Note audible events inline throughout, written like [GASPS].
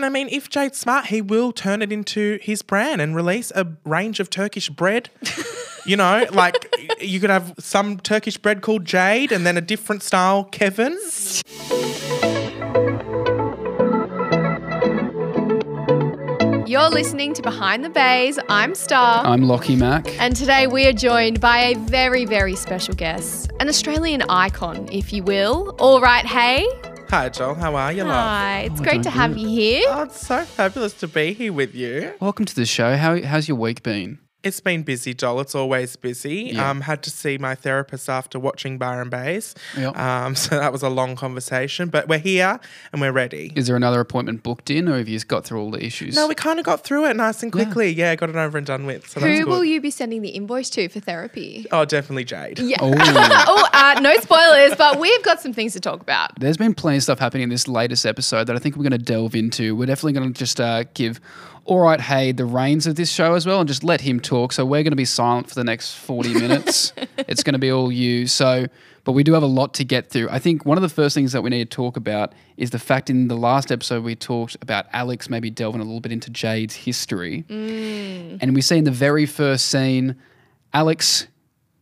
And I mean, if Jade's smart, he will turn it into his brand and release a range of Turkish bread. [LAUGHS] you know, like you could have some Turkish bread called Jade and then a different style Kevin. You're listening to Behind the Baes. I'm Star. I'm Lockie Mac. and today we are joined by a very, very special guest, an Australian icon, if you will. Alright, Hey. Hi, oh, Joel. How are you, love? Hi, it's Oh, great doing to have good. you here. Oh, it's so fabulous to be here with you. Welcome to the show. How, how's your week been? It's been busy, Joel. It's always busy. Yeah. Um, had to see my therapist after watching Byron Baes. Yep. Um, [LAUGHS] so that was a long conversation, but we're here and we're ready. Is there another appointment booked in, or have you just got through all the issues? No, we kind of got through it nice and quickly. Yeah, got it over and done with. So Who good. will you be sending the invoice to for therapy? Oh, definitely Jade. Yeah. Oh. [LAUGHS] oh, uh, no spoilers, but we've got some things to talk about. There's been plenty of stuff happening in this latest episode that I think we're going to delve into. We're definitely going to just uh, give Alright, Hey the reins of this show as well and just let him talk. So we're going to be silent for the next 40 minutes. [LAUGHS] it's going to be all you. So, but we do have a lot to get through. I think one of the first things that we need to talk about is the fact in the last episode we talked about Alex maybe delving a little bit into Jade's history. Mm. And we see in the very first scene, Alex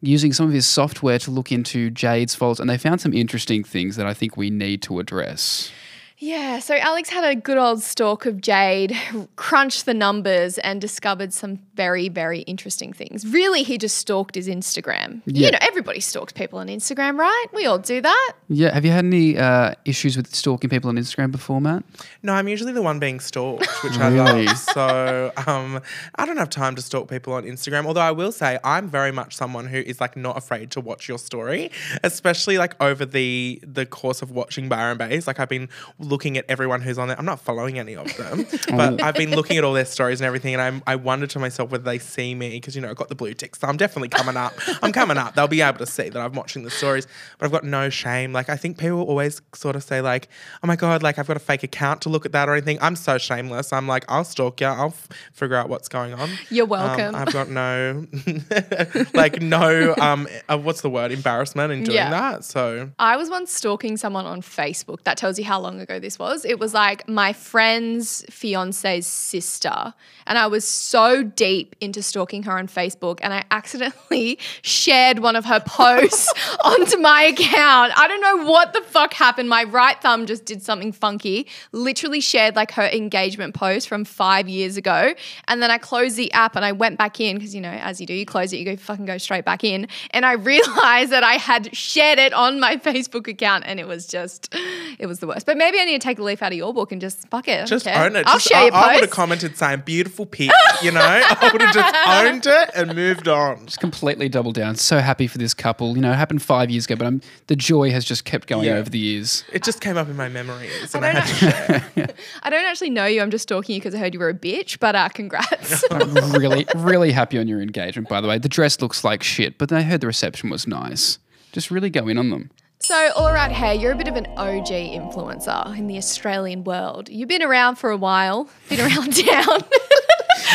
using some of his software to look into Jade's faults, and they found some interesting things that I think we need to address. Yeah, so Alex had a good old stalk of Jade, [LAUGHS] crunched the numbers, and discovered some very, very interesting things. Really, he just stalked his Instagram. Yeah. You know, everybody stalks people on Instagram, right? We all do that. Yeah, have you had any uh, issues with stalking people on Instagram before, Matt? No, I'm usually the one being stalked, which I love. So um, I don't have time to stalk people on Instagram. Although I will say I'm very much someone who is like not afraid to watch your story, especially like over the the course of watching Byron Baes. Like I've been looking at everyone who's on there. I'm not following any of them, [LAUGHS] but I've been looking at all their stories and everything. And I'm, I wonder to myself whether they see me because you know I've got the blue tick, so I'm definitely coming up. I'm coming up. They'll be able to see that I'm watching the stories, but I've got no shame. Like I think people always sort of say like, "Oh my god, like I've got a fake account to look at that or anything." I'm so shameless. I'm like, I'll stalk you. I'll f- figure out what's going on. You're Um, welcome. I've got no, [LAUGHS] like no, um, uh, what's the word? Embarrassment in doing Yeah. that. So I was once stalking someone on Facebook. That tells you how long ago this was. It was like my friend's fiance's sister. And I was so deep into stalking her on Facebook, and I accidentally [LAUGHS] shared one of her posts [LAUGHS] onto my account. I don't know what the fuck happened. My right thumb just did something funky, literally shared like her engagement post from five years ago. And then I closed the app and I went back in because, you know, as you do, you close it, you go fucking go straight back in. And I [LAUGHS] realized that I had shared it on my Facebook account and it was just, it was the worst. But maybe I need to take a leaf out of your book and just fuck it. I just care. own it. I'll Just- share I, your I would have commented saying beautiful pic, you know? I would have just [LAUGHS] owned it and moved on. Just completely double down. So happy for this couple. You know, it happened five years ago, but I'm, the joy has just kept going Yeah. over the years. It just came up in my memories and I I, don't had to share. [LAUGHS] I don't actually know you. I'm just stalking you because I heard you were a bitch, but uh, congrats. [LAUGHS] I'm really, really happy on your engagement, by the way. The dress looks like shit, but I heard the reception was nice. Just really go in on them. So, all right, hey, you're a bit of an OG influencer in the Australian world. You've been around for a while, been around [LAUGHS] town.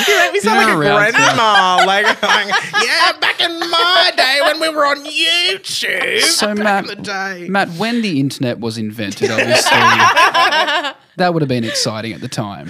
You make me sound like a around. grandma. [LAUGHS] Like, like, yeah, back in my day when we were on YouTube. So, back Matt, in the day. Matt, when the internet was invented, obviously, [LAUGHS] that would have been exciting at the time.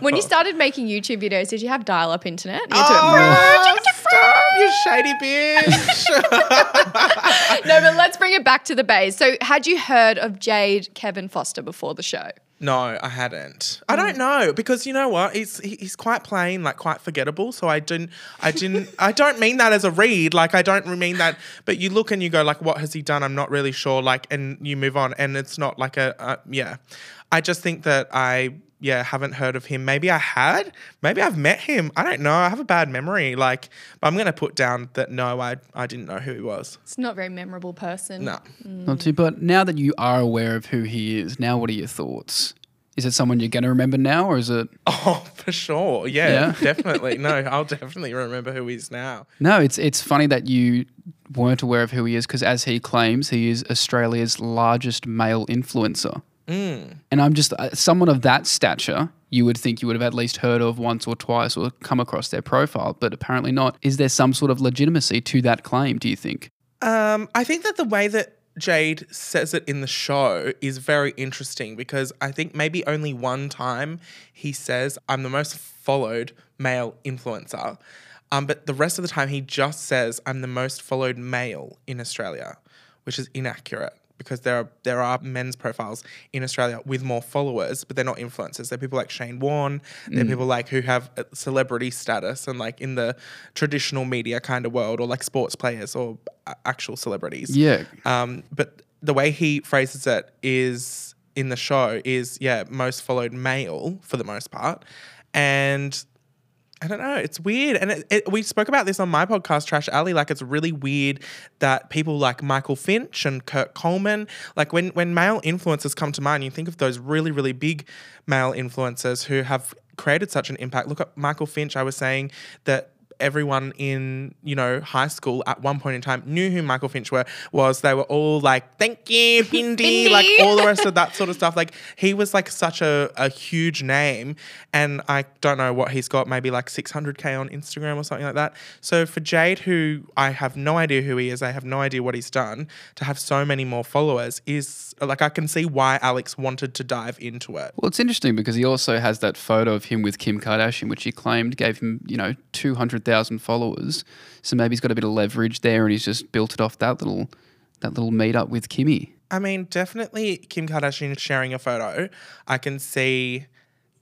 when you started making YouTube videos, did you have dial up internet? You had Oh, stop, you shady bitch. [LAUGHS] no, but let's bring it back to the bays. So, had you heard of Jade Kevin Foster before the show? No, I hadn't. I don't know because you know what? He's he- he's quite plain, like quite forgettable. So I didn't, I didn't, I don't mean that as a read. Like I don't mean that. But you look and you go like, what has he done? I'm not really sure. Like, and you move on, and it's not like a, uh, yeah. I just think that I yeah haven't heard of him. Maybe I had. Maybe I've met him. I don't know. I have a bad memory. Like, but I'm gonna put down that no, I I didn't know who he was. It's not a very memorable person. No. Mm. Not too, but now that you are aware of who he is, now what are your thoughts? Is it someone you're going to remember now, or is it? [LAUGHS] Oh, for sure. Yeah, Yeah? [LAUGHS] definitely. No, I'll definitely remember who he is now. No, it's it's funny that you weren't aware of who he is because, as he claims, he is Australia's largest male influencer. And I'm just uh, someone of that stature. You would think you would have at least heard of once or twice or come across their profile, but apparently not. Is there some sort of legitimacy to that claim? Do you think? Um, I think that the way that Jade says it in the show is very interesting because I think maybe only one time he says, I'm the most followed male influencer. Um, but the rest of the time, he just says, I'm the most followed male in Australia, which is inaccurate because there are there are men's profiles in Australia with more followers, but they're not influencers. They're people like Shane Warne. They're people like who have celebrity status and like in the traditional media kind of world, or like sports players or actual celebrities. Yeah. Um, but the way he phrases it is in the show is yeah most followed male for the most part, and I don't know. It's weird. And it, it, we spoke about this on my podcast, Trash Alley. Like, it's really weird that people like Michael Finch and Kurt Coleman, like, when, when male influencers come to mind, you think of those really, really big male influencers who have created such an impact. Look at Michael Finch. I was saying that everyone in you know high school at one point in time knew who Michael Finch were was. They were all like thank you [LAUGHS] Bindi like all the rest of that sort of stuff. Like he was like such a, a huge name. And I don't know what he's got maybe like 600k on Instagram or something like that. So for Jade who I have no idea who he is I have no idea what he's done to have so many more followers is like I can see why Alex wanted to dive into it. Well, it's interesting because he also has that photo of him with Kim Kardashian, which he claimed gave him, you know, 200,000 followers. So maybe he's got a bit of leverage there and he's just built it off that little that little meetup with Kimmy. I mean, definitely Kim Kardashian sharing a photo. I can see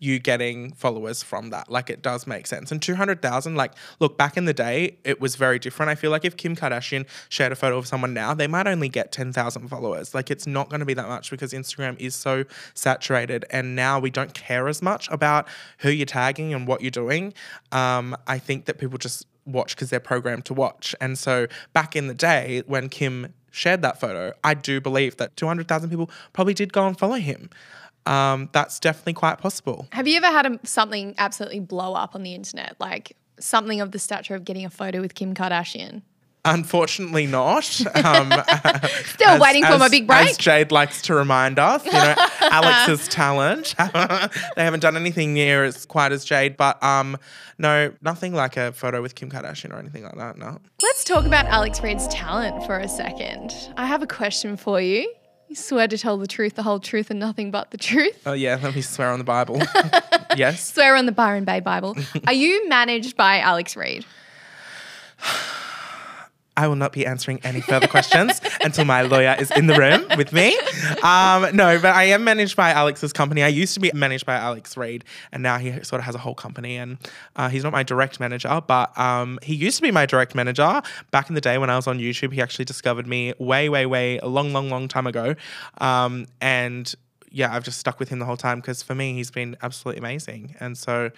you getting followers from that. Like it does make sense. And 200,000, like, look, back in the day, it was very different. I feel like if Kim Kardashian shared a photo of someone now, they might only get 10,000 followers. Like it's not going to be that much because Instagram is so saturated. And now we don't care as much about who you're tagging and what you're doing. Um, I think that people just watch because they're programmed to watch. And so back in the day when Kim shared that photo, I do believe that 200,000 people probably did go and follow him. Um, that's definitely quite possible. Have you ever had a, something absolutely blow up on the internet? Like something of the stature of getting a photo with Kim Kardashian? Unfortunately, not. [LAUGHS] Um, [LAUGHS] Still waiting for my big break. As Jade likes to remind us, you know, [LAUGHS] Alex's talent. they haven't done anything near as quite as Jade, but um, no, nothing like a photo with Kim Kardashian or anything like that. No. Let's talk about Alex Reid's talent for a second. I have a question for you. You swear to tell the truth, the whole truth, and nothing but the truth. Oh yeah, let me swear on the Bible. yes. Swear on the Byron Bay Bible. Are you managed by Alex Reid? I will not be answering any further questions [LAUGHS] until my lawyer is in the room with me. Um, no, but I am managed by Alex's company. I used to be managed by Alex Reid, and now he sort of has a whole company. And uh, he's not my direct manager, but um, he used to be my direct manager back in the day when I was on YouTube. He actually discovered me way, way, way a long, long, long time ago. Um, and yeah, I've just stuck with him the whole time because for me, he's been absolutely amazing. And so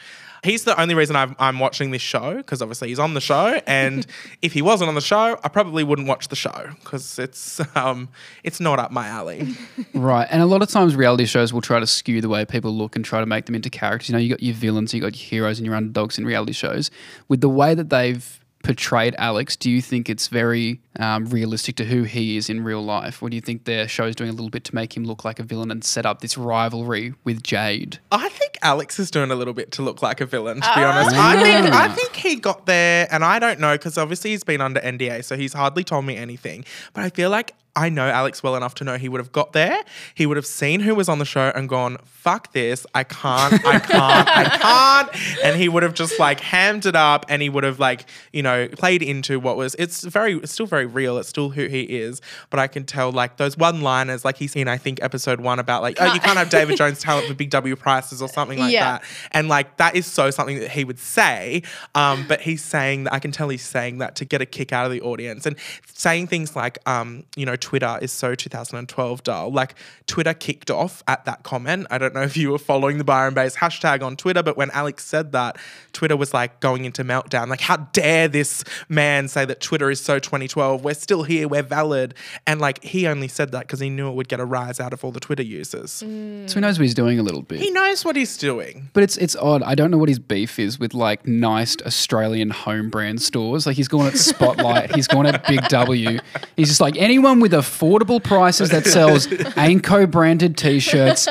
he's the only reason I've, I'm watching this show because obviously he's on the show. And [LAUGHS] if he wasn't on the show, I probably wouldn't watch the show because it's um, it's not up my alley. [LAUGHS] Right. And a lot of times reality shows will try to skew the way people look and try to make them into characters. You know, you got your villains, you got your heroes and your underdogs in reality shows. With the way that they've portrayed Alex, do you think it's very um, realistic to who he is in real life? Or do you think their show's doing a little bit to make him look like a villain and set up this rivalry with Jade? I think Alex is doing a little bit to look like a villain, to be honest. I think I think he got there, and I don't know because obviously he's been under NDA, so he's hardly told me anything. But I feel like I know Alex well enough to know he would have got there. He would have seen who was on the show and gone, "Fuck this! I can't! I [LAUGHS] can't! I can't!" And he would have just like hammed it up, and he would have like you know played into what was. It's very, it's still very real. It's still who he is. But I can tell like those one-liners, like he's in I think episode one about like, oh, you can't have David Jones talent for Big W prices or something like Yeah. that. And like that is so something that he would say. Um, but he's saying that I can tell he's saying that to get a kick out of the audience and saying things like, um, you know, Twitter is so 2012 dull. Like Twitter kicked off at that comment. I don't know if you were following the Byron Baes hashtag on Twitter, but when Alex said that, Twitter was like going into meltdown. Like, how dare this man say that Twitter is so 2012? We're still here. We're valid. And like he only said that because he knew it would get a rise out of all the Twitter users. Mm. So he knows what he's doing a little bit. He knows what he's doing. But it's it's odd. I don't know what his beef is with like nice Australian home brand stores. Like he's gone at Spotlight, he's gone at Big W. He's just like anyone with affordable prices that sells Anko branded t-shirts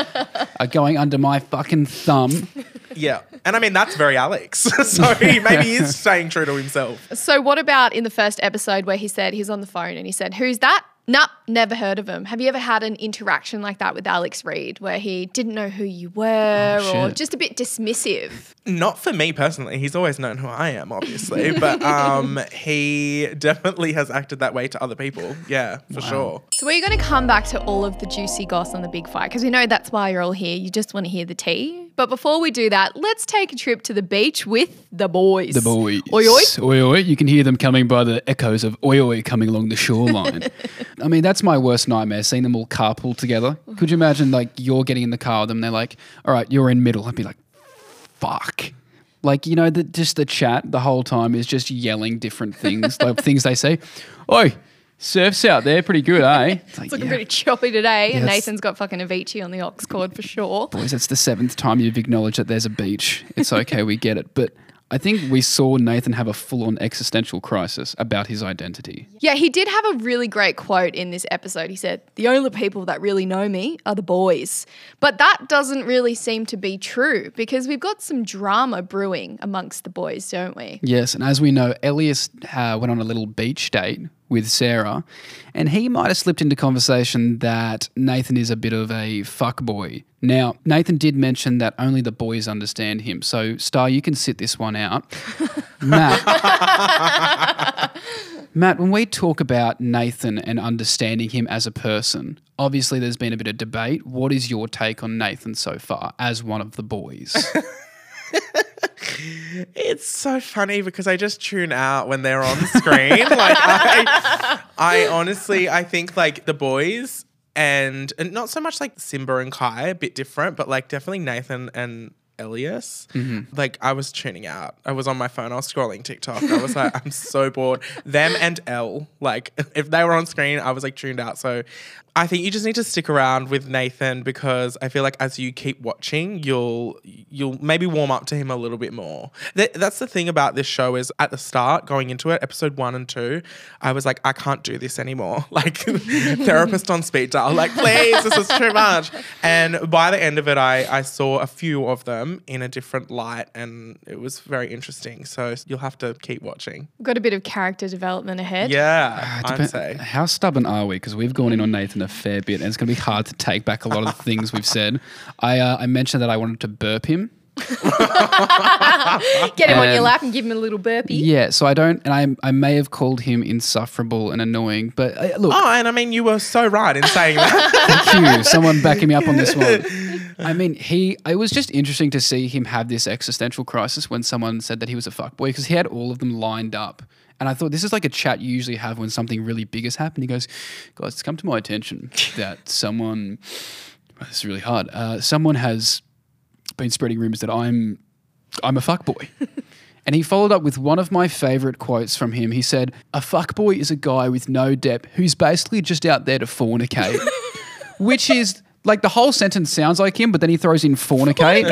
are going under my fucking thumb. Yeah. And I mean, that's very Alex. [LAUGHS] so he [LAUGHS] maybe is staying true to himself. So, what about in the first episode where he said he's on the phone and he said, Who's that? Nope, never heard of him. Have you ever had an interaction like that with Alex Reid where he didn't know who you were or just a bit dismissive? Not for me personally. He's always known who I am, obviously, [LAUGHS] but um, he definitely has acted that way to other people. Yeah, for sure. So we're going to come back to all of the juicy goss on the big fight because we know that's why you're all here. You just want to hear the tea. But before we do that, let's take a trip to the beach with the boys. The boys. Oi, oi. Oi, oi. You can hear them coming by the echoes of oi, oi coming along the shoreline. [LAUGHS] I mean, that's my worst nightmare, seeing them all carpool together. Could you imagine, like, you're getting in the car with them, they're like, all right, you're in middle. I'd be like, fuck. Like, you know, the, just the chat the whole time is just yelling different things, like things they say. [LAUGHS] Oi, surf's out there, pretty good, eh? [LAUGHS] It's like, It's looking yeah. pretty choppy today, and Yes. Nathan's got fucking Avicii on the aux cord for sure. Boys, it's the seventh time you've acknowledged that there's a beach. It's okay, we get it. But I think we saw Nathan have a full on existential crisis about his identity. Yeah, he did have a really great quote in this episode. He said, The only people that really know me are the boys. But that doesn't really seem to be true because we've got some drama brewing amongst the boys, don't we? Yes, and as we know, Elias uh, went on a little beach date with Sarah, and he might have slipped into conversation that Nathan is a bit of a fuckboy. Now, Nathan did mention that only the boys understand him, so Star, you can sit this one out. [LAUGHS] Matt, Matt, when we talk about Nathan and understanding him as a person, obviously there's been a bit of debate. What is your take on Nathan so far as one of the boys? [LAUGHS] [LAUGHS] It's so funny because I just tune out when they're on screen. [LAUGHS] like I, I honestly, I think like the boys and, and not so much like Simba and Kai, a bit different, but like definitely Nathan and Elias. Mm-hmm. Like I was tuning out. I was on my phone. I was scrolling TikTok. I was like, I'm so bored. Them and Elle. Like [LAUGHS] if they were on screen, I was like tuned out. So I think you just need to stick around with Nathan because I feel like as you keep watching, you'll you'll maybe warm up to him a little bit more. Th- that's the thing about this show is at the start, going into it, episode one and two, I was like, I can't do this anymore. [LAUGHS] Like [LAUGHS] therapist on speed dial, like please, this is too much. And by the end of it, I I saw a few of them in a different light, and it was very interesting. So you'll have to keep watching. Got a bit of character development ahead. Yeah, uh, I'd Depen- say. How stubborn are we? Because we've gone in on Nathan a fair bit, and it's going to be hard to take back a lot of the things we've said. I uh, I mentioned that I wanted to burp him. [LAUGHS] Get him on your And- lap and give him a little burpee. Yeah, so I don't, and I I may have called him insufferable and annoying, but uh, look, Oh, and I mean, you were so right in saying that. [LAUGHS] thank you, [LAUGHS] someone backing me up on this one. I mean, he. It was just interesting to see him have this existential crisis when someone said that he was a fuckboy because he had all of them lined up. And I thought this is like a chat you usually have when something really big has happened. He goes, "Guys, it's come to my attention [LAUGHS] that someone. This is really hard. Uh, someone has been spreading rumors that I'm, I'm a fuckboy." [LAUGHS] And he followed up with one of my favorite quotes from him. He said, A fuckboy is a guy with no depth who's basically just out there to fornicate. [LAUGHS] which is like the whole sentence sounds like him, but then he throws in fornicate.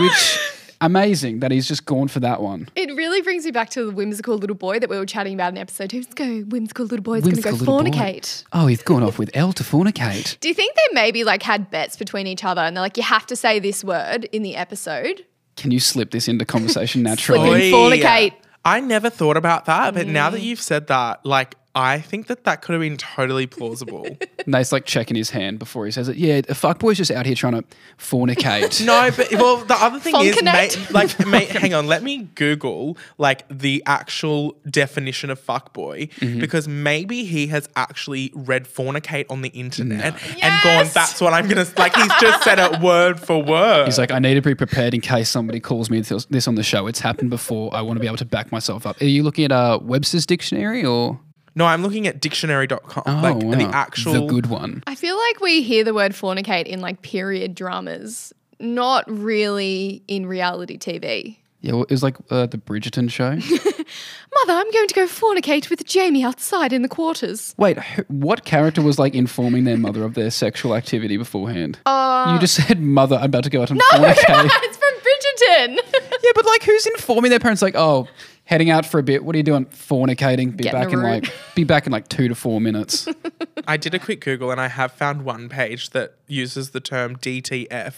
which amazing that he's just gone for that one. It really brings me back to the whimsical little boy that we were chatting about in the episode two. Let's go, whimsical little boy's going to go Whimsical little boy. fornicate. Oh, he's gone off with Elle to fornicate. Do you think they maybe like had bets between each other and they're like, you have to say this word in the episode? Can you slip this into conversation [LAUGHS] naturally? Slip Oi. fornicate. I never thought about that, but now that mm. you've said that, like, I think that that could have been totally plausible. [LAUGHS] Nate's like checking his hand before he says it. Yeah, a fuckboy's just out here trying to fornicate. [LAUGHS] no, but well, the other thing is, mate, like, [LAUGHS] mate, hang on, let me Google like the actual definition of fuckboy because maybe he has actually read fornicate on the internet and gone, "That's what I'm gonna." Like, he's just said it word for word. He's like, I need to be prepared in case somebody calls me this this on the show. It's happened before. I want to be able to back myself up. Are you looking at uh, Webster's dictionary or no, I'm looking at dictionary.com, oh, like the actual the good one? I feel like we hear the word fornicate in like period dramas, not really in reality TV. Yeah, well, it was like uh, the Bridgerton show. [LAUGHS] Mother, I'm going to go fornicate with Jamie outside in the quarters. Wait, what character was like informing their mother of their sexual activity beforehand? Uh, you just said, "Mother, I'm about to go out and [LAUGHS] fornicate." No, it's from Bridgerton. yeah, but like, who's informing their parents? Like, oh, heading out for a bit. What are you doing? Fornicating. Be Get in back a in room. like, be back in like two to four minutes. [LAUGHS] I did a quick Google and I have found one page that uses the term DTF.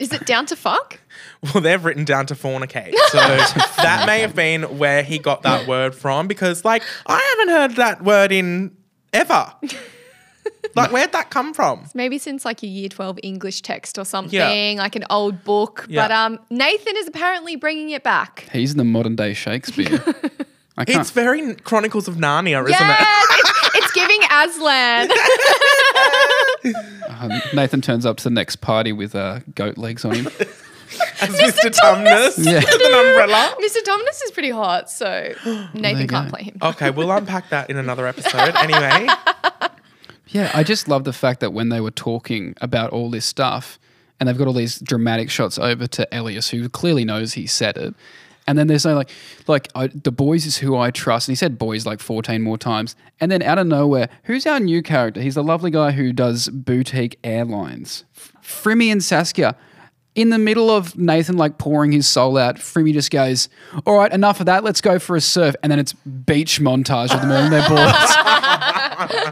Is it down to fuck? [LAUGHS] Well, they've written down to fornicate. So [LAUGHS] that may have been where he got that word from because, like, I haven't heard that word in ever. [LAUGHS] like, where'd that come from? Maybe since like a year 12 English text or something, like an old book. Yeah. But um, Nathan is apparently bringing it back. He's the modern day Shakespeare. [LAUGHS] I can't. It's very Chronicles of Narnia, isn't Yes, it's, it's giving Aslan. [LAUGHS] Um, Nathan turns up to the next party with uh, goat legs on him. As Mr. Tumnus Yeah. with an umbrella. Mr. Tumnus is pretty hot, so [GASPS] Nathan you can't go. play him. Okay, we'll unpack that in another episode. Anyway, Yeah, I just love the fact that when they were talking about all this stuff, and they've got all these dramatic shots over to Elias, who clearly knows he said it, and then there's no like, like I, the boys is who I trust, and he said boys like 14 more times, and then out of nowhere, who's our new character? He's the lovely guy who does boutique airlines, Frimmy and Saskia. In the middle of Nathan like pouring his soul out, Frimmy just goes, "All right, enough of that. Let's go for a surf." And then it's beach montage of them all on their [LAUGHS] boards.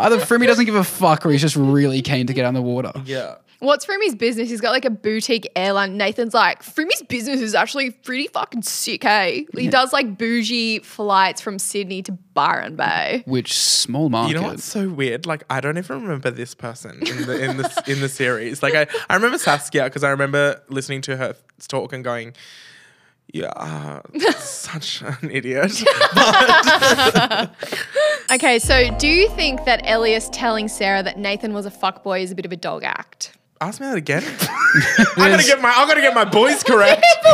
Either Frimmy doesn't give a fuck or he's just really keen to get on the water. yeah. What's Frimmy's business? He's got like a boutique airline. Nathan's like, Frimmy's business is actually pretty fucking sick, hey? He does like bougie flights from Sydney to Byron Bay. Which small market. You know what's so weird? Like I don't even remember this person in the in the in the series. Like I, I remember Saskia because I remember listening to her talk and going, "Yeah, uh, [LAUGHS] such an idiot." [LAUGHS] Okay, so do you think that Elias telling Sarah that Nathan was a fuckboy is a bit of a dog act? Ask me that again. [LAUGHS] I gotta get my I gotta get my boys correct. [LAUGHS]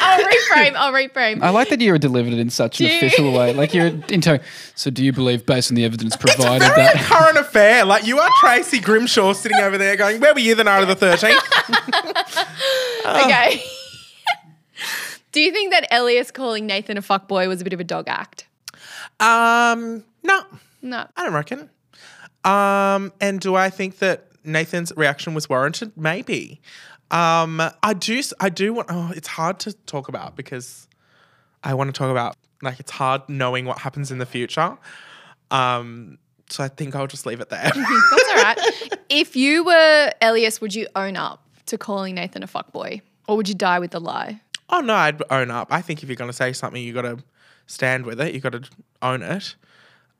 I'll reframe. I'll reframe. I like that you were delivered it in such an Do you- official way. Like you're into. So, do you believe, based on the evidence provided, Very that current affair. Like you are Tracy Grimshaw sitting over there going, "Where were you the night of the 13th? [LAUGHS] Okay. do you think that Elias calling Nathan a fuckboy was a bit of a dog act? Um, no, No. I don't reckon. Um, and do I think that Nathan's reaction was warranted? Maybe. Um, I do. I do want. Oh, it's hard to talk about because I want to talk about like it's hard knowing what happens in the future. Um, so I think I'll just leave it there. [LAUGHS] That's all right. if you were Elias, would you own up to calling Nathan a fuckboy? Or would you die with the lie? oh no, I'd own up. I think if you're going to say something, you got to stand with it. You got to own it.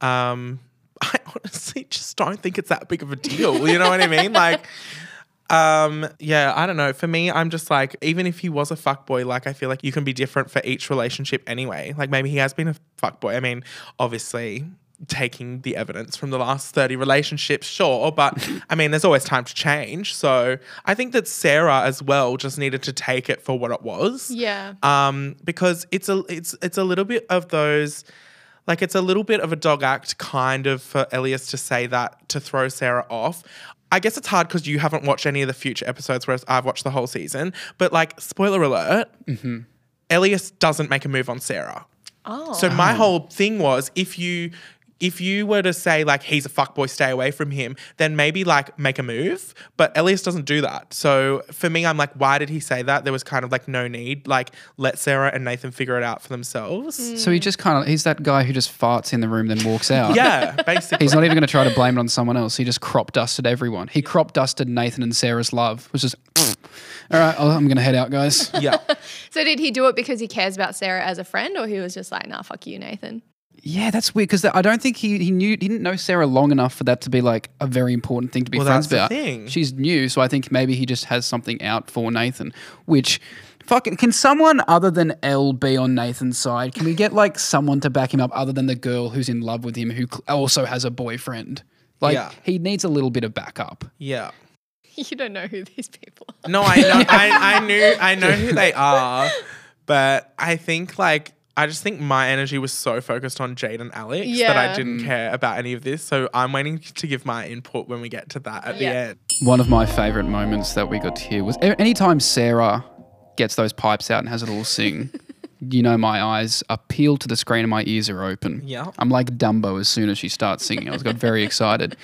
Um, [LAUGHS] I honestly just don't think it's that big of a deal. You know what I mean? Like, [LAUGHS] um, yeah, I don't know. For me, I'm just like, even if he was a fuckboy, like I feel like you can be different for each relationship anyway. Like maybe he has been a fuckboy. I mean, obviously taking the evidence from the last 30 relationships, sure, but I mean, there's always time to change. So I think that Sarah as well just needed to take it for what it was Yeah. um, because it's a it's it's a little bit of those like it's a little bit of a dog act kind of for Elias to say that to throw Sarah off. I guess it's hard because you haven't watched any of the future episodes, whereas I've watched the whole season. But like, spoiler alert, mm-hmm. Elias doesn't make a move on Sarah. Oh. So my whole thing was if you if you were to say like he's a fuckboy, stay away from him, then maybe like make a move. But Elias doesn't do that. So for me, I'm like, why did he say that? There was kind of like no need. Like let Sarah and Nathan figure it out for themselves. Mm. so he just kind of he's that guy who just farts in the room then walks out. Yeah, [LAUGHS] basically. He's not even going to try to blame it on someone else. He just crop dusted everyone. He crop dusted Nathan and Sarah's love, which is, [SNIFFS] all right, oh, I'm going to head out, guys. yeah. [LAUGHS] So did he do it because he cares about Sarah as a friend, or he was just like, nah, fuck you, Nathan? Yeah, that's weird because I don't think he he knew he didn't know Sarah long enough for that to be like a very important thing to be Well, friends that's the about. thing. She's new, so I think maybe he just has something out for Nathan. Which, fucking, can someone other than Elle be on Nathan's side? Can we get like someone to back him up other than the girl who's in love with him who also has a boyfriend? Like Yeah. he needs a little bit of backup. Yeah. [LAUGHS] You don't know who these people are. No, I know I, I [LAUGHS] knew I know who they are, but I think like I just think my energy was so focused on Jade and Alex that I didn't mm. care about any of this. So I'm waiting to give my input when we get to that at Yeah. the end. One of my favorite moments that we got to hear was a- anytime Sarah gets those pipes out and has a little sing. [LAUGHS] you know, my eyes are peeled to the screen and my ears are open. Yeah. I'm like Dumbo as soon as she starts singing. I was got very excited.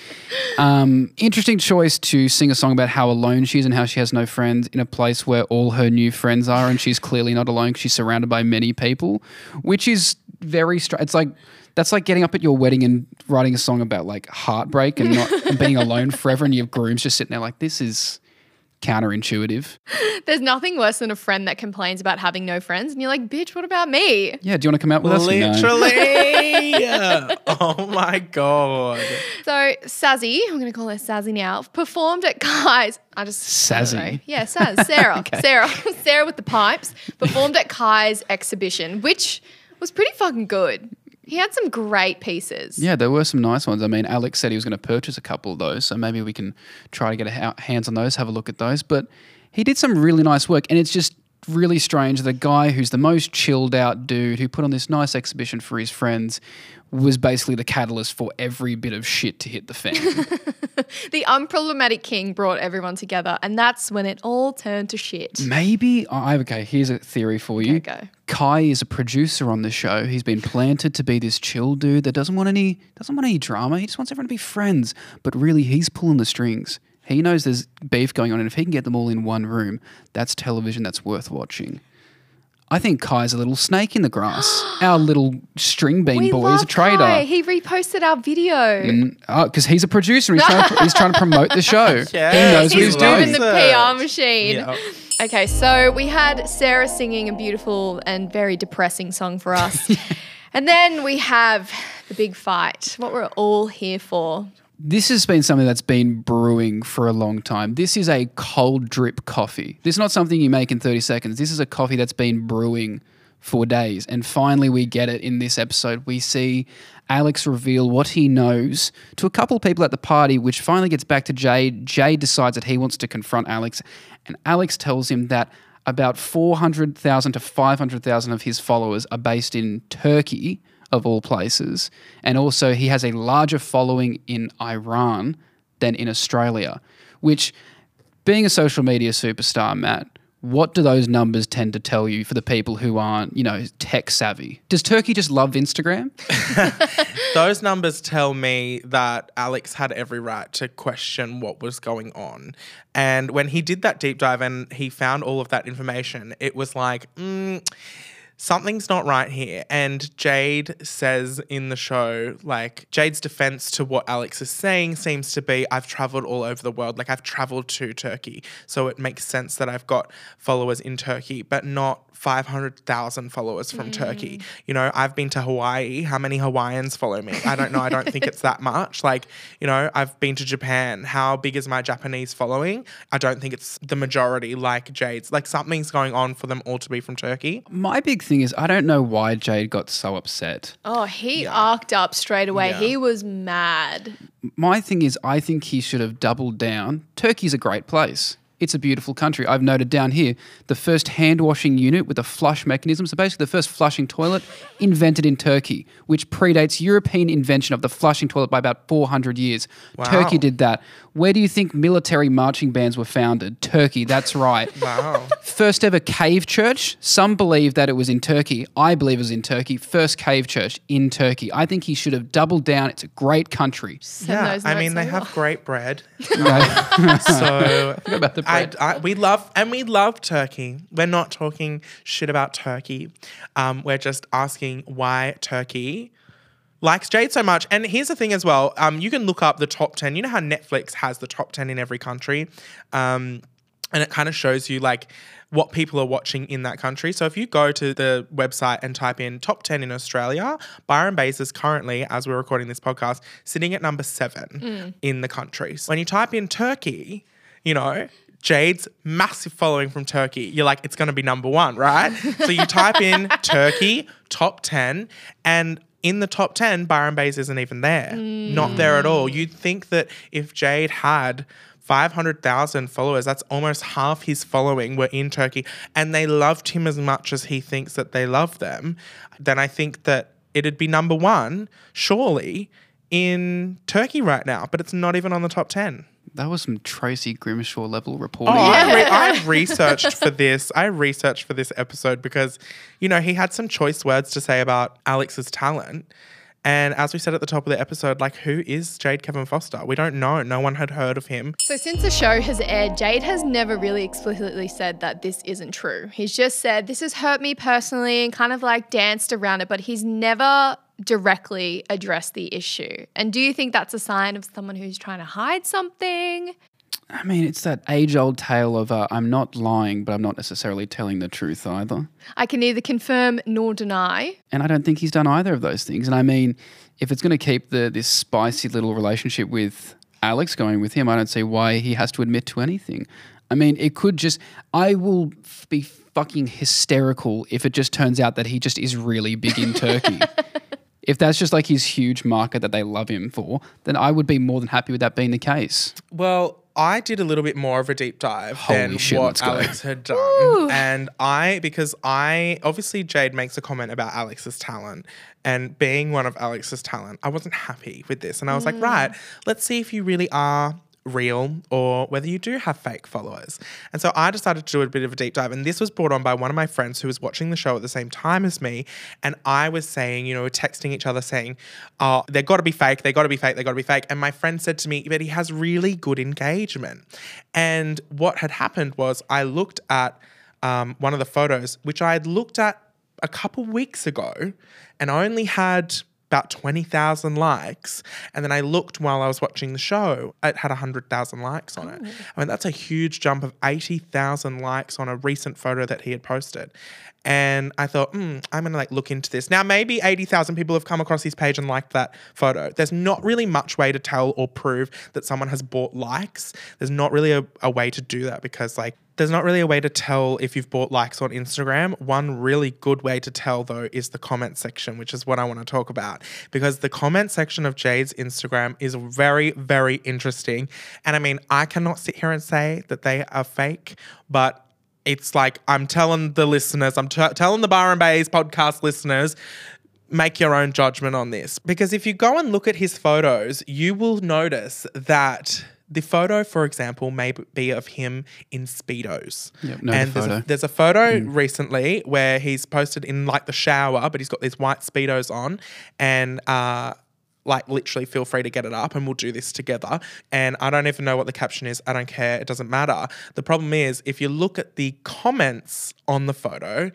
Um, interesting choice to sing a song about how alone she is and how she has no friends in a place where all her new friends are and she's clearly not alone she's surrounded by many people, which is very strange. It's like that's like getting up at your wedding and writing a song about like heartbreak and not and being alone forever, and your groom's just sitting there like this is counterintuitive. [LAUGHS] There's nothing worse than a friend that complains about having no friends, and you're like, bitch, what about me? Yeah, do you want to come out with us? No. Literally. [LAUGHS] [LAUGHS] oh my god. So Sazzy, I'm gonna call her Sazzy now, performed at Kai's. I just I don't Sazzy? know. Yeah, Saz, Sarah, Sarah, Sarah with the pipes performed at Kai's exhibition, which was pretty fucking good. He had some great pieces. Yeah, there were some nice ones. I mean, Alex said he was going to purchase a couple of those, so maybe we can try to get ha- hands on those, have a look at those. But he did some really nice work, and it's just really strange. The guy who's the most chilled out dude who put on this nice exhibition for his friends was basically the catalyst for every bit of shit to hit the fan. [LAUGHS] The unproblematic king brought everyone together, and that's when it all turned to shit. maybe I okay. Here's a theory for you. Okay, go. Kai is a producer on the show. He's been planted to be this chill dude that doesn't want any doesn't want any drama. He just wants everyone to be friends. But really, he's pulling the strings. He knows there's beef going on, and if he can get them all in one room, that's television that's worth watching. I think Kai's a little snake in the grass. Our little string bean We boy love is a trader. Kai. He reposted our video. Mm, uh, because he's a producer he's trying, to, he's trying to promote the show. [LAUGHS] he Yes, knows what he he's He's loves doing. moving the. PR machine. Yeah. Okay, so we had Sarah singing a beautiful and very depressing song for us. [LAUGHS] and then we have the big fight, what we're all here for. This has been something that's been brewing for a long time. This is a cold drip coffee. This is not something you make in 30 seconds. This is a coffee that's been brewing for days. And finally, we get it in this episode. We see Alex reveal what he knows to a couple of people at the party, which finally gets back to Jade. Jade decides that he wants to confront Alex. And Alex tells him that about 400,000 to 500,000 of his followers are based in Turkey, of all places. And also, he has a larger following in Iran than in Australia, which, being a social media superstar, Matt, what do those numbers tend to tell you for the people who aren't, you know, tech savvy? Does Turkey just love Instagram? [LAUGHS] [LAUGHS] Those numbers tell me that Alex had every right to question what was going on. And when he did that deep dive and he found all of that information, it was like, mm, something's not right here. And Jade says in the show, like, Jade's defense to what Alex is saying seems to be I've traveled all over the world. Like, I've traveled to Turkey. So it makes sense that I've got followers in Turkey, but not 500,000 followers from Turkey. Mm. You know, I've been to Hawaii. How many Hawaiians follow me? I don't know. I don't think it's that much. Like, you know, I've been to Japan. How big is my Japanese following? I don't think it's the majority like Jade's. Like, something's going on for them all to be from Turkey. My big thing is I don't know why Jade got so upset. Oh, he arced up straight away. Yeah. He was mad. My thing is I think he should have doubled down. Turkey's a great place. It's a beautiful country. I've noted down here the first hand washing unit with a flush mechanism. So basically, the first flushing toilet invented in Turkey, which predates European invention of the flushing toilet by about 400 years. Turkey did that. Where do you think military marching bands were founded? Turkey, that's right. [LAUGHS] Wow. First ever cave church. Some believe that it was in Turkey. I believe it was in Turkey. First cave church in Turkey. I think he should have doubled down. It's a great country. Send yeah. I mean, they have great bread. [LAUGHS] Okay. [LAUGHS] So about the I. I, we love and we love Turkey. We're not talking shit about Turkey. Um, we're just asking why Turkey likes Jade so much. And here's the thing as well. Um, you can look up the top ten. You know how Netflix has the top ten in every country, um, and it kind of shows you like what people are watching in that country. So if you go to the website and type in top 10 in Australia, Byron Baes is currently, as we're recording this podcast, sitting at number seven in the country. So when you type in Turkey, you know, Jade's massive following from Turkey. You're like, it's going to be number one, right? so you type in [LAUGHS] Turkey, top 10, and in the top 10, Byron Baes isn't even there. Not there at all. You'd think that if Jade had 500,000 followers, that's almost half his following were in Turkey, and they loved him as much as he thinks that they love them, then I think that it'd be number one, surely, in Turkey right now, but it's not even on the top 10. That was some Tracy Grimshaw level reporting. Oh, I, re- I [LAUGHS] researched for this. I researched for this episode because, you know, he had some choice words to say about Alex's talent. And as we said at the top of the episode, like, who is Jade Kevin Foster? We don't know. No one had heard of him. So, since the show has aired, Jade has never really explicitly said that this isn't true. He's just said, This has hurt me personally and kind of like danced around it, but he's never directly address the issue. And do you think that's a sign of someone who's trying to hide something? I mean, it's that age old tale of uh, I'm not lying, but I'm not necessarily telling the truth either. I can neither confirm nor deny. And I don't think he's done either of those things. And I mean, if it's going to keep the this spicy little relationship with Alex going with him, I don't see why he has to admit to anything. I mean, it could just. I will f- be fucking hysterical if it just turns out that he just is really big in Turkey. [LAUGHS] if that's just like his huge market that they love him for, then I would be more than happy with that being the case. Well, I did a little bit more of a deep dive Holy than shit, what. Alex had done. And I, because I, obviously, Jade makes a comment about Alex's talent. And being one of Alex's talent, I wasn't happy with this. And I was like, mm. right, let's see if you really are real or whether you do have fake followers. And so I decided to do a bit of a deep dive. And this was brought on by one of my friends who was watching the show at the same time as me. And I was saying, you know, we're texting each other saying, oh, they've got to be fake, they've got to be fake, they've got to be fake. And my friend said to me, but he has really good engagement. And what had happened was I looked at um, one of the photos, which I had looked at a couple weeks ago and I only had about 20,000 likes. And then I looked while I was watching the show, it had 100,000 likes on it. I mean, that's a huge jump of 80,000 likes on a recent photo that he had posted. And I thought, hmm, I'm gonna like look into this. Now, maybe 80,000 people have come across his page and liked that photo. There's not really much way to tell or prove that someone has bought likes. There's not really a, a way to do that because, like, there's not really a way to tell if you've bought likes on Instagram. One really good way to tell, though, is the comment section, which is what I want to talk about. Because the comment section of Jade's Instagram is very, very interesting. And I mean, I cannot sit here and say that they are fake, but it's like I'm telling the listeners, I'm t- telling the Byron Baes podcast listeners, make your own judgment on this. Because if you go and look at his photos, you will notice that the photo, for example, may be of him in Speedos. Yep, the and there's a, there's a photo recently where he's posted in like the shower, but he's got these white Speedos on and, uh, like literally feel free to get it up and we'll do this together. And I don't even know what the caption is. I don't care. It doesn't matter. The problem is if you look at the comments on the photo,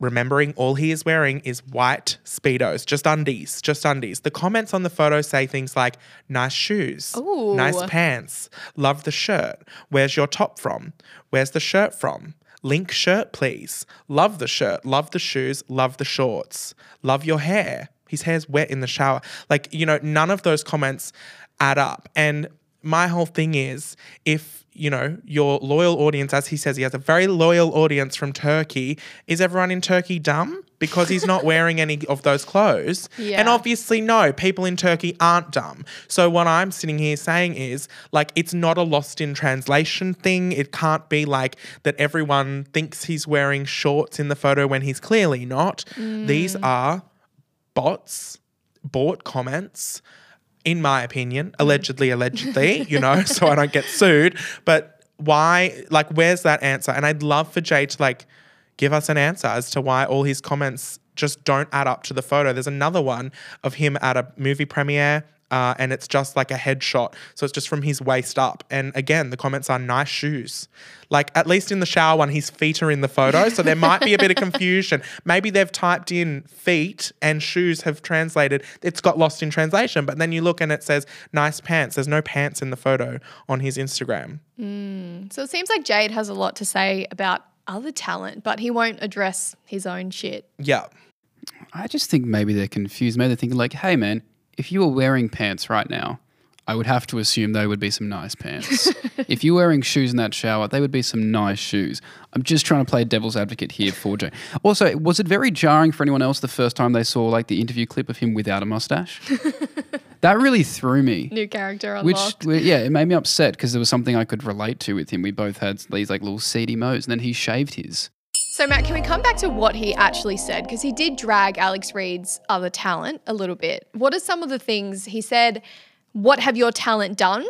remembering all he is wearing is white speedos, just undies, just undies. The comments on the photo say things like nice shoes, Ooh. nice pants, love the shirt. Where's your top from? Where's the shirt from? Link shirt, please. Love the shirt, love the shoes, love the shorts. Love your hair. His hair's wet in the shower. Like, you know, none of those comments add up. And my whole thing is if, you know, your loyal audience, as he says, he has a very loyal audience from Turkey, is everyone in Turkey dumb? Because he's not [LAUGHS] wearing any of those clothes. And obviously, no, people in Turkey aren't dumb. So, what I'm sitting here saying is like, it's not a lost in translation thing. It can't be like that everyone thinks he's wearing shorts in the photo when he's clearly not. These mm. are bots, bought comments, in my opinion, allegedly, allegedly, you know, [LAUGHS] so I don't get sued. But why, like, where's that answer? And I'd love for Jay to, like, give us an answer as to why all his comments just don't add up to the photo. There's another one of him at a movie premiere. Uh, and it's just like a headshot. So it's just from his waist up. And again, the comments are nice shoes. Like, at least in the shower one, his feet are in the photo. So there might be a bit of confusion. [LAUGHS] Maybe they've typed in feet and shoes have translated. It's got lost in translation. But then you look and it says nice pants. There's no pants in the photo on his Instagram. So it seems like Jade has a lot to say about other talent, but he won't address his own shit. Yeah. I just think maybe they're confused. Maybe they're thinking like, "Hey, man, if you were wearing pants right now, I would have to assume they would be some nice pants. [LAUGHS] if you're wearing shoes in that shower, they would be some nice shoes." I'm just trying to play devil's advocate here for Jay. Also, was it very jarring for anyone else the first time they saw like the interview clip of him without a mustache? [LAUGHS] that really threw me. New character Which, unlocked. well, yeah, it made me upset because there was something I could relate to with him. We both had these like little seedy modes, and then he shaved his. So, Matt, can we come back to what he actually said? Because he did drag Alex Reid's other talent a little bit. What are some of the things he said? What have your talent done?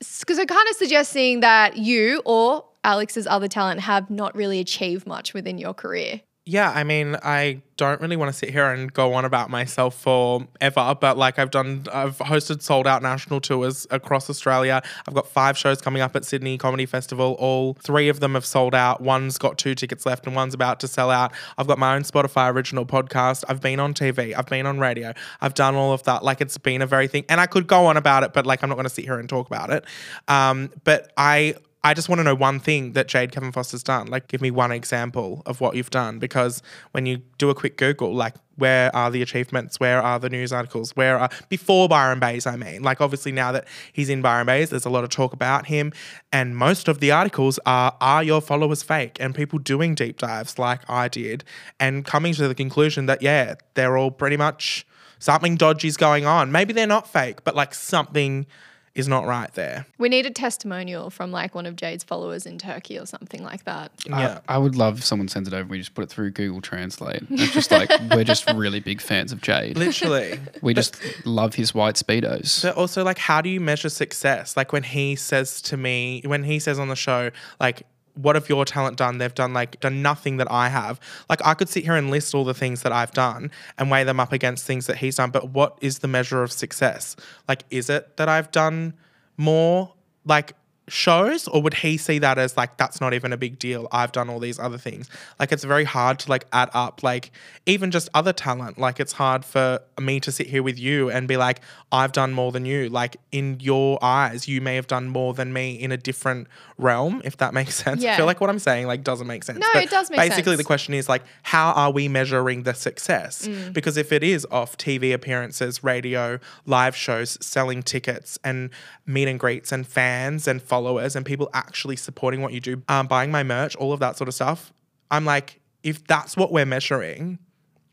Because it kind of suggesting that you or Alex's other talent have not really achieved much within your career. Yeah, I mean, I don't really want to sit here and go on about myself forever, but like I've done, I've hosted sold out national tours across Australia. I've got five shows coming up at Sydney Comedy Festival. All three of them have sold out. One's got two tickets left, and one's about to sell out. I've got my own Spotify original podcast. I've been on TV. I've been on radio. I've done all of that. Like it's been a very thing, and I could go on about it, but like I'm not going to sit here and talk about it. Um, but I I just want to know one thing that Jade Kevin Foster's done. Like, give me one example of what you've done. Because when you do a quick Google, like, where are the achievements? Where are the news articles? Where are before Byron Baes? I mean, like, obviously now that he's in Byron Baes, there's a lot of talk about him, and most of the articles are are your followers fake? And people doing deep dives like I did, and coming to the conclusion that yeah, they're all pretty much something dodgy's going on. Maybe they're not fake, but like something is not right there. We need a testimonial from like one of Jade's followers in Turkey or something like that. Yeah. I, I would love if someone sends it over and we just put it through Google Translate. It's just like, we're just really big fans of Jade. Literally. We just love his white Speedos. But also, like, how do you measure success? Like, when he says to me, when he says on the show, like, what have your talent done? They've done like done nothing that I have. Like I could sit here and list all the things that I've done and weigh them up against things that he's done. But what is the measure of success? Like, is it that I've done more like shows or would he see that as like that's not even a big deal i've done all these other things? Like it's very hard to like add up like even just other talent. Like it's hard for me to sit here with you and be like i've done more than you. Like in your eyes you may have done more than me in a different realm if that [LAUGHS] makes sense. I feel like what i'm saying like doesn't make sense. No, But it does make basically sense. the question is like how are we measuring the success? Mm. because if it is off tv appearances radio live shows selling tickets and meet and greets and fans and followers and people actually supporting what you do um, buying my merch all of that sort of stuff i'm like if that's what we're measuring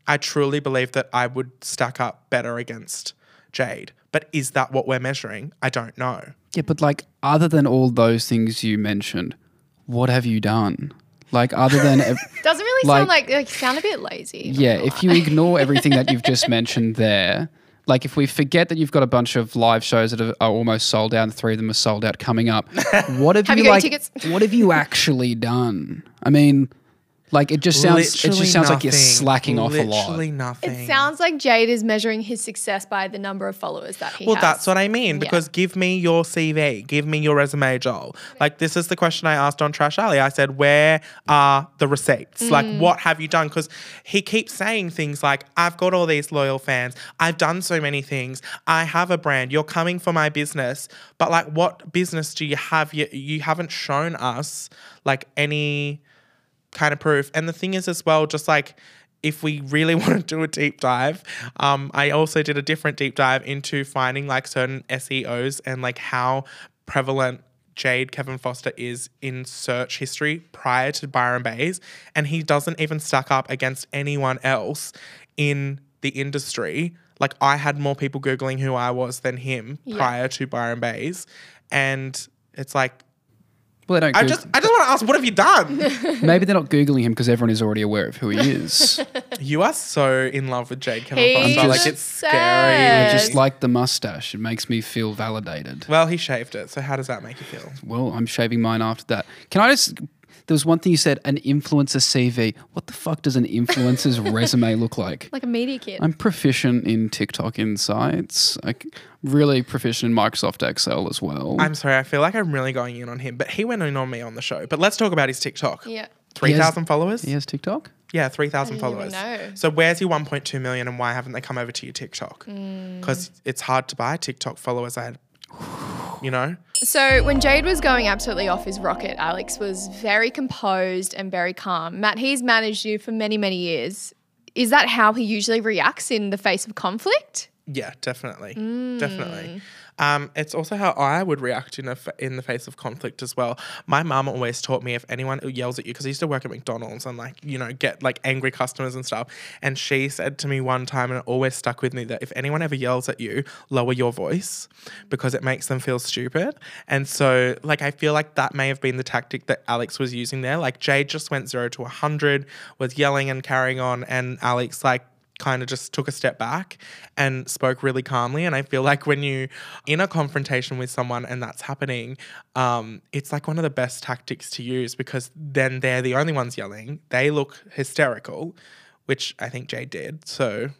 i truly believe that i would stack up better against jade but is that what we're measuring i don't know Yeah, but like, other than all those things you mentioned, what have you done? Like, other than. ev- [LAUGHS] Doesn't really Like- sound like like you sound a bit lazy. yeah, if you ignore [LAUGHS] everything that you've just mentioned there, like if we forget that you've got a bunch of live shows that are, are almost sold out and three of them are sold out coming up, [LAUGHS] what have, Have you, you like? tickets? What have you actually done? I mean, like it just sounds. it just sounds like you're nothing. slacking off a lot. Literally nothing it sounds like Jade is measuring his success by the number of followers that he has. Well, has. that's what I mean. Yeah. Because give me your CV, give me your resume, Joel. Like this is the question I asked on Trash Alley. I said, "Where are the receipts? Like, Mm. what have you done?" Because he keeps saying things like, "I've got all these loyal fans. I've done so many things. I have a brand. You're coming for my business." But like, what business do you have? You you haven't shown us like any kind of proof. And the thing is, as well, just like if we really [LAUGHS] want to do a deep dive, um, I also did a different deep dive into finding like certain SEOs and like how prevalent Jade Kevin Foster is in search history prior to Byron Baes, and he doesn't even stack up against anyone else in the industry. Like I had more people googling who I was than him Yeah. prior to Byron Baes, and it's like Well, they don't. I Goog- just I just want to ask, what have you done? [LAUGHS] maybe they're not googling him because everyone is already aware of who he is. [LAUGHS] You are so in love with Jade Kevin He's Foster. Like just- it's sad. scary. I just like the mustache. It makes me feel validated. Well, he shaved it. So how does that make you feel? Well, I'm shaving mine after that. Can I just? There was one thing you said, an influencer CV. What the fuck does an influencer's [LAUGHS] resume look like? like a media kit. I'm proficient in TikTok insights. I'm really proficient in Microsoft Excel as well. I'm sorry. I feel like I'm really going in on him, but he went in on me on the show. But let's talk about his TikTok. yeah. Three thousand followers. he has TikTok. Yeah, three thousand I even followers. know. So where's your 1.2 million, and why haven't they come over to your TikTok? Mm. Because it's hard to buy TikTok followers. I had, you know. So when Jade was going absolutely off his rocket, Alex was very composed and very calm. Matt, he's managed you for many, many years. Is that how he usually reacts in the face of conflict? Yeah, definitely, Mm. definitely. Um, it's also how I would react in a fa- in the face of conflict as well. My mom always taught me if anyone yells at you, because I used to work at McDonald's and like you know get like angry customers and stuff. And she said to me one time, and it always stuck with me that if anyone ever yells at you, lower your voice because it makes them feel stupid. And so like I feel like that may have been the tactic that Alex was using there. Like Jade just went zero to a hundred, was yelling and carrying on, and Alex like kind of just took a step back and spoke really calmly. And I feel like when you in a confrontation with someone and that's happening, um, it's like one of the best tactics to use because then they're the only ones yelling. They look hysterical, which I think Jade did. So,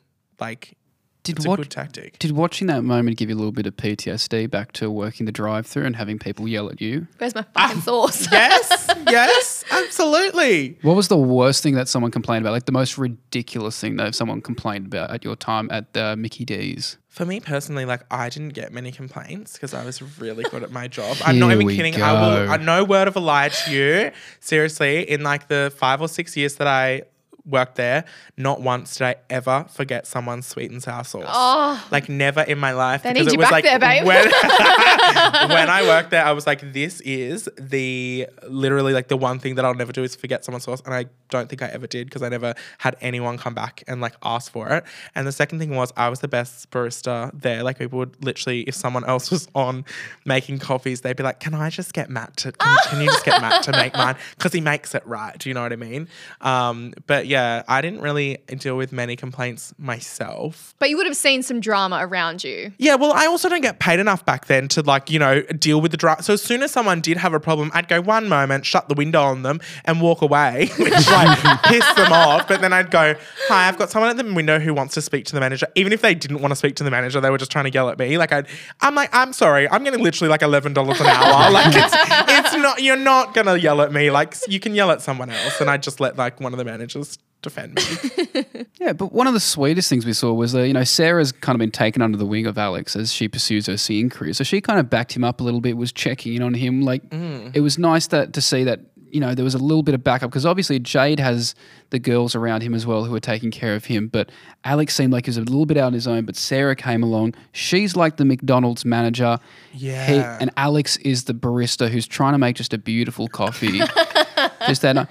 like, Did it's what? a good tactic. Did watching that moment give you a little bit of PTSD back to working the drive-through and having people yell at you? Where's my ah, fucking sauce? [LAUGHS] yes, yes, absolutely. What was the worst thing that someone complained about? Like the most ridiculous thing that someone complained about at your time at the Mickey D's? For me personally, like I didn't get many complaints because I was really good at my job. I'm not even we kidding. I will. go. I no word of a lie to you. Seriously, in like the five or six years that I worked there, not once did I ever forget someone's sweet and sour sauce. Oh. Like never in my life. They because need it you was back like there, babe. when [LAUGHS] [LAUGHS] when I worked there, I was like, this is the literally like the one thing that I'll never do is forget someone's sauce. And I don't think I ever did because I never had anyone come back and like ask for it. And the second thing was I was the best barista there. Like people would literally, if someone else was on making coffees, they'd be like, Can I just get Matt to can, can you just get Matt to make [LAUGHS] mine? Because he makes it right. Do you know what I mean? Um, but yeah, I didn't really deal with many complaints myself. But you would have seen some drama around you. Yeah, well, I also don't get paid enough back then to like, you know, deal with the drama. So as soon as someone did have a problem, I'd go one moment, shut the window on them, and walk away, [LAUGHS] which like [LAUGHS] pissed them off. But then I'd go, "Hi, I've got someone at the window who wants to speak to the manager." Even if they didn't want to speak to the manager, they were just trying to yell at me. Like I, I'm like, I'm sorry, I'm getting literally like eleven dollars an hour. [LAUGHS] like it's, it's not. You're not gonna yell at me. Like you can yell at someone else, and I just let like one of the managers defend me. [LAUGHS] Yeah, but one of the sweetest things we saw was that, you know, Sarah's kind of been taken under the wing of Alex as she pursues her singing career. So she kind of backed him up a little bit, was checking in on him. Like, mm. it was nice that to see that, you know, there was a little bit of backup because obviously Jade has the girls around him as well who are taking care of him. But Alex seemed like he was a little bit out on his own, but Sarah came along. She's like the McDonald's manager. He- Yeah. and Alex is the barista who's trying to make just a beautiful coffee. [LAUGHS] just that.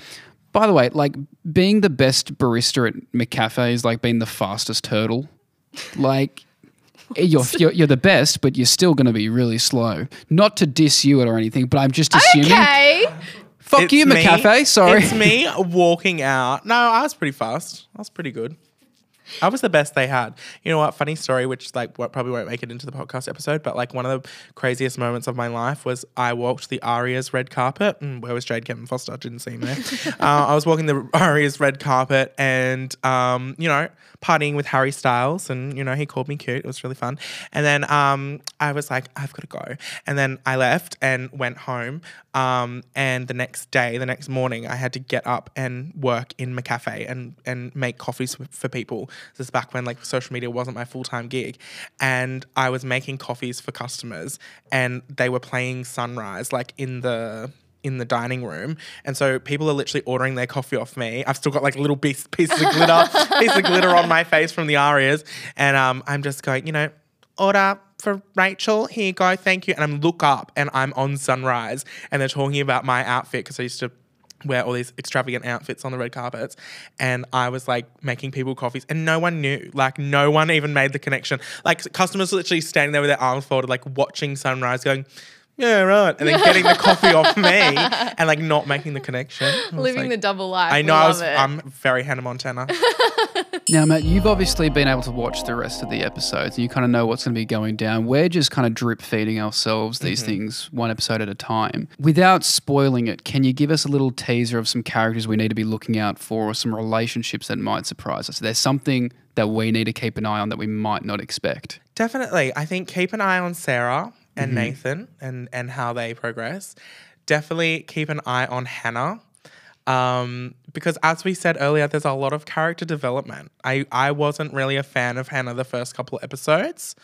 By the way, like being the best barista at McCafe is like being the fastest turtle. Like you're, [LAUGHS] you're you're the best, but you're still going to be really slow. Not to diss you or anything, but I'm just assuming. Okay. Fuck It's you, me- McCafe. Sorry. It's me walking out. No, I was pretty fast. I was pretty good. I was the best they had. You know what? Funny story, which like what probably won't make it into the podcast episode, but like one of the craziest moments of my life was I walked the Aria's red carpet. Mm, where was Jade Kevin Foster? I Didn't see him there. [LAUGHS] uh, I was walking the Aria's red carpet, and um, you know, partying with Harry Styles, and you know, he called me cute. It was really fun. And then um, I was like, I've got to go. And then I left and went home. Um, and the next day, the next morning, I had to get up and work in McCafe and and make coffees for, for people. This is back when like social media wasn't my full time gig, and I was making coffees for customers, and they were playing Sunrise like in the in the dining room, and so people are literally ordering their coffee off me. I've still got like little piece, pieces of glitter, [LAUGHS] piece of glitter on my face from the Arias, and um, I'm just going, you know, order for Rachel. Here you go, thank you. And I'm look up, and I'm on Sunrise, and they're talking about my outfit because I used to wear all these extravagant outfits on the red carpets and I was like making people coffees and no one knew. Like no one even made the connection. Like customers were literally standing there with their arms folded like watching sunrise going yeah right and then [LAUGHS] getting the coffee off me and like not making the connection I was Living like- the double life. I know Love I was it. I'm very Hannah Montana [LAUGHS] Now, Matt, you've obviously been able to watch the rest of the episodes and you kind of know what's going to be going down. We're just kind of drip feeding ourselves these mm-hmm. things one episode at a time. Without spoiling it, can you give us a little teaser of some characters we need to be looking out for or some relationships that might surprise us? There's something that we need to keep an eye on that we might not expect. Definitely. I think keep an eye on Sarah and Nathan and and how they progress. Definitely keep an eye on Hannah. Um, because as we said earlier, there's a lot of character development. I, I wasn't really a fan of Hannah the first couple of episodes.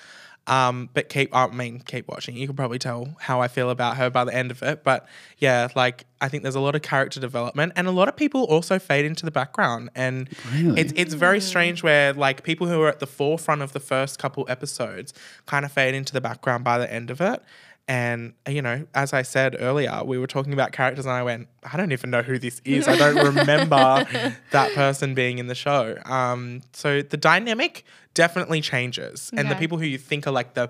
Um, but keep I mean keep watching. You can probably tell how I feel about her by the end of it. But yeah, like I think there's a lot of character development and a lot of people also fade into the background. And Really? it's it's very strange where like people who are at the forefront of the first couple episodes kind of fade into the background by the end of it. And you know, as I said earlier, we were talking about characters, and I went, I don't even know who this is. I don't remember [LAUGHS] that person being in the show. Um, so the dynamic definitely changes, and the people who you think are like the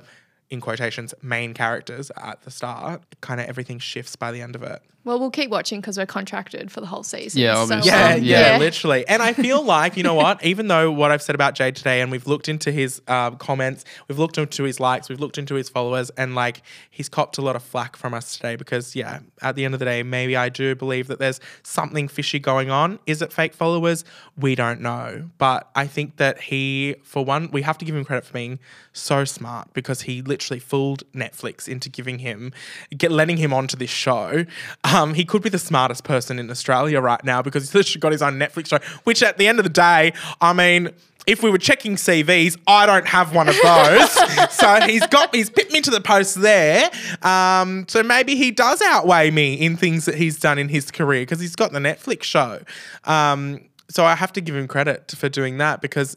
in quotations main characters at the start, kind of everything shifts by the end of it. Well, we'll keep watching because we're contracted for the whole season. Yeah, so, obviously. Yeah, um, yeah, yeah. literally. And I feel like, you know what? [LAUGHS] Even though what I've said about Jade today, and we've looked into his um, comments, we've looked into his likes, we've looked into his followers, and like he's copped a lot of flack from us today because, yeah, at the end of the day, maybe I do believe that there's something fishy going on. Is it fake followers? We don't know. But I think that he, for one, we have to give him credit for being so smart because he literally fooled Netflix into giving him, get letting him onto this show. Um, he could be the smartest person in Australia right now because he's got his own Netflix show. Which, at the end of the day, I mean. If we were checking CVs, I don't have one of those. [LAUGHS] so he's got he's picked me to the post there. Um, so maybe he does outweigh me in things that he's done in his career because he's got the Netflix show. Um, so I have to give him credit for doing that because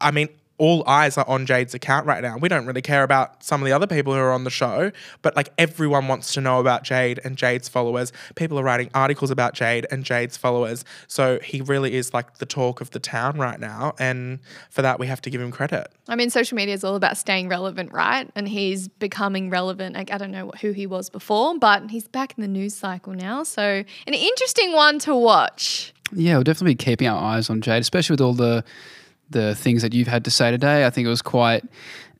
I mean, all eyes are on Jade's account right now. We don't really care about some of the other people who are on the show, but like everyone wants to know about Jade and Jade's followers. People are writing articles about Jade and Jade's followers. So he really is like the talk of the town right now. And for that, we have to give him credit. I mean, social media is all about staying relevant, right? And he's becoming relevant. Like, I don't know who he was before, but he's back in the news cycle now. So, an interesting one to watch. Yeah, we'll definitely be keeping our eyes on Jade, especially with all the the things that you've had to say today. I think it was quite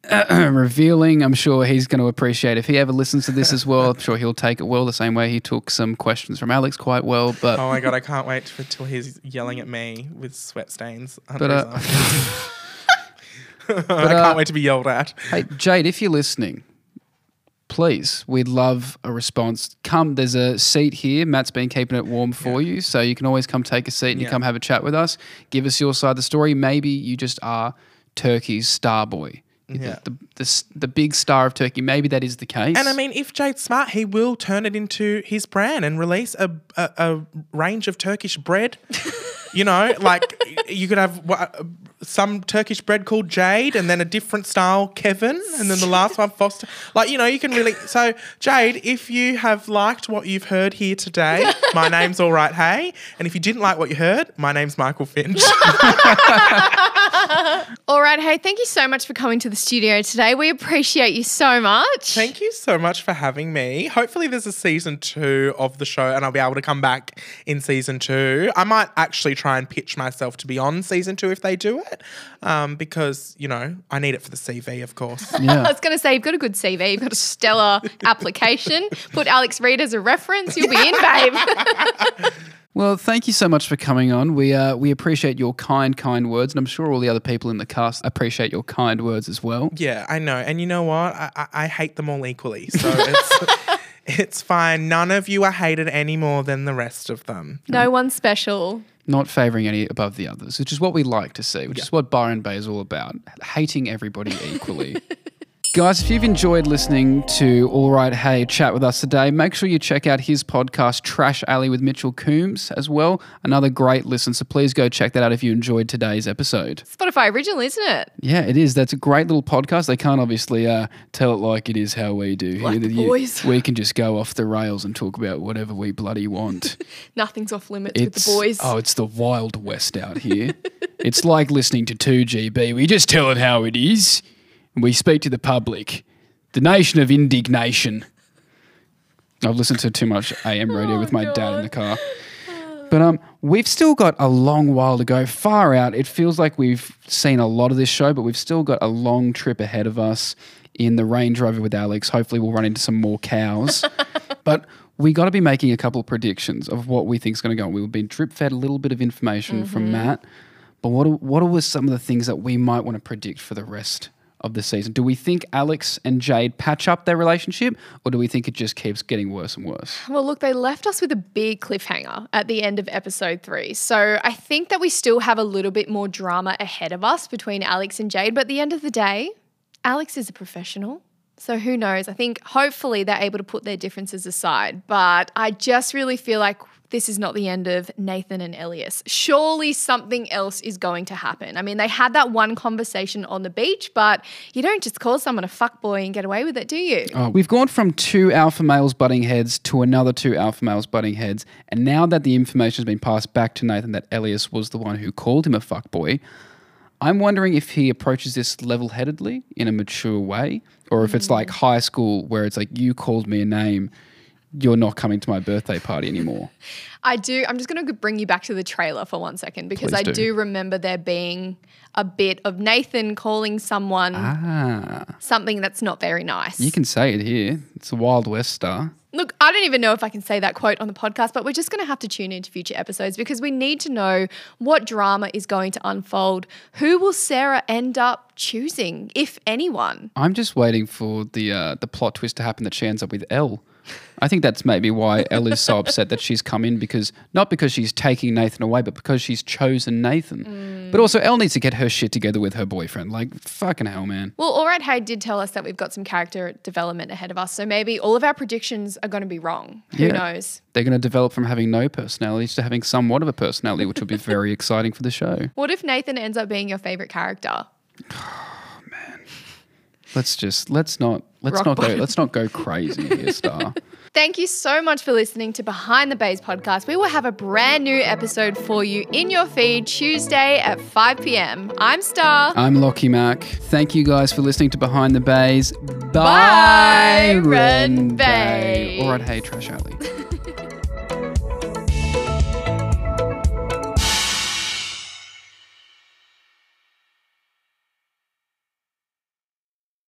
[CLEARS THROAT] revealing. I'm sure he's going to appreciate if he ever listens to this as well. I'm sure he'll take it well, the same way he took some questions from Alex quite well. But Oh my God, I can't wait until he's yelling at me with sweat stains. But, uh, eyes. [LAUGHS] I uh, can't wait to be yelled at. Hey, Jade, if you're listening, please, we'd love a response. Come, there's a seat here. Matt's been keeping it warm for you, so you can always come take a seat and you come have a chat with us. Give us your side of the story. Maybe you just are Turkey's star boy. Yeah. The, the, the, the big star of Turkey. Maybe that is the case. And I mean, if Jade's smart, he will turn it into his brand and release a, a, a range of Turkish bread. [LAUGHS] you know, like you could have some Turkish bread called Jade and then a different style Kevin and then the last one Foster. Like, you know, you can really. So, Jade, if you have liked what you've heard here today, my name's Alright, Hey. And if you didn't like what you heard, my name's Michael Finch. [LAUGHS] [LAUGHS] All right. Hey, thank you so much for coming to the studio today. We appreciate you so much. Thank you so much for having me. Hopefully, there's a season two of the show and I'll be able to come back in season two. I might actually try and pitch myself to be on season two if they do it um, because, you know, I need it for the CV, of course. [LAUGHS] I was going to say, you've got a good CV, you've got a stellar [LAUGHS] application. Put Alex Reid as a reference, you'll be in, babe. Well, thank you so much for coming on. We uh, we appreciate your kind, kind words, and I'm sure all the other people in the cast appreciate your kind words as well. yeah, I know. And you know what? I, I, I hate them all equally. So it's, [LAUGHS] it's fine. None of you are hated any more than the rest of them. no one's special. not favouring any above the others, which is what we like to see, which is what Byron Bay is all about hating everybody equally. [LAUGHS] Guys, if you've enjoyed listening to Alright, Hey chat with us today, make sure you check out his podcast, Trash Alley with Mitchell Coombs, as well. Another great listen. So please go check that out if you enjoyed today's episode. Spotify original, isn't it? Yeah, it is. That's a great little podcast. They can't obviously uh, tell it like it is how we do. Like the You- boys. we can just go off the rails and talk about whatever we bloody want. [LAUGHS] Nothing's off limits with the boys. oh, it's the wild west out here. [LAUGHS] it's like listening to two GB. We just tell it how it is, and we speak to the public, the nation of indignation. I've listened to too much AM radio with my dad in the car. But um, we've still got a long while to go. Far out. It feels like we've seen a lot of this show, but we've still got a long trip ahead of us in the Range Rover with Alex. Hopefully, we'll run into some more cows. [LAUGHS] but we got to be making a couple of predictions of what we think is going to go on. We've been drip fed a little bit of information from Matt, but what are, what are some of the things that we might want to predict for the rest of the season? Do we think Alex and Jade patch up their relationship, or do we think it just keeps getting worse and worse? Well, look, they left us with a big cliffhanger at the end of episode three. So I think that we still have a little bit more drama ahead of us between Alex and Jade. But at the end of the day, Alex is a professional. So who knows? I think hopefully they're able to put their differences aside. But I just really feel like this is not the end of Nathan and Elias. Surely something else is going to happen. I mean, they had that one conversation on the beach, but you don't just call someone a fuckboy and get away with it, do you? Oh, we've gone from two alpha males butting heads to another two alpha males butting heads. And now that the information has been passed back to Nathan that Elias was the one who called him a fuckboy, I'm wondering if he approaches this level headedly in a mature way, or if it's mm. like high school where it's like, you called me a name, you're not coming to my birthday party anymore. I do. I'm just going to bring you back to the trailer for one second because Please I do. do. remember there being a bit of Nathan calling someone Ah, something that's not very nice. you can say it here. It's a Wild West star. Look, I don't even know if I can say that quote on the podcast, but we're just going to have to tune into future episodes because we need to know what drama is going to unfold. Who will Sarah end up choosing, if anyone? I'm just waiting for the uh, the plot twist to happen that she ends up with Elle. I think that's maybe why Elle is so upset that she's come in because not because she's taking Nathan away, but because she's chosen Nathan. Mm. But also, Elle needs to get her shit together with her boyfriend. Like fucking hell, man. Well, Alright, Hey did tell us that we've got some character development ahead of us, so maybe all of our predictions are going to be wrong. Who Yeah. knows? They're going to develop from having no personalities to having somewhat of a personality, which will be very [LAUGHS] exciting for the show. What if Nathan ends up being your favorite character? [SIGHS] [SIGHS] [SIGHS] Let's just let's not let's Rock not go let's not go crazy here, Star. [LAUGHS] Thank you so much for listening to Behind the Baes podcast. We will have a brand new episode for you in your feed Tuesday at 5 p.m. I'm Star. I'm Lockie Mac. Thank you guys for listening to Behind the Baes. Bye, Ren Ren Bay. All right, hey, Trash Alley.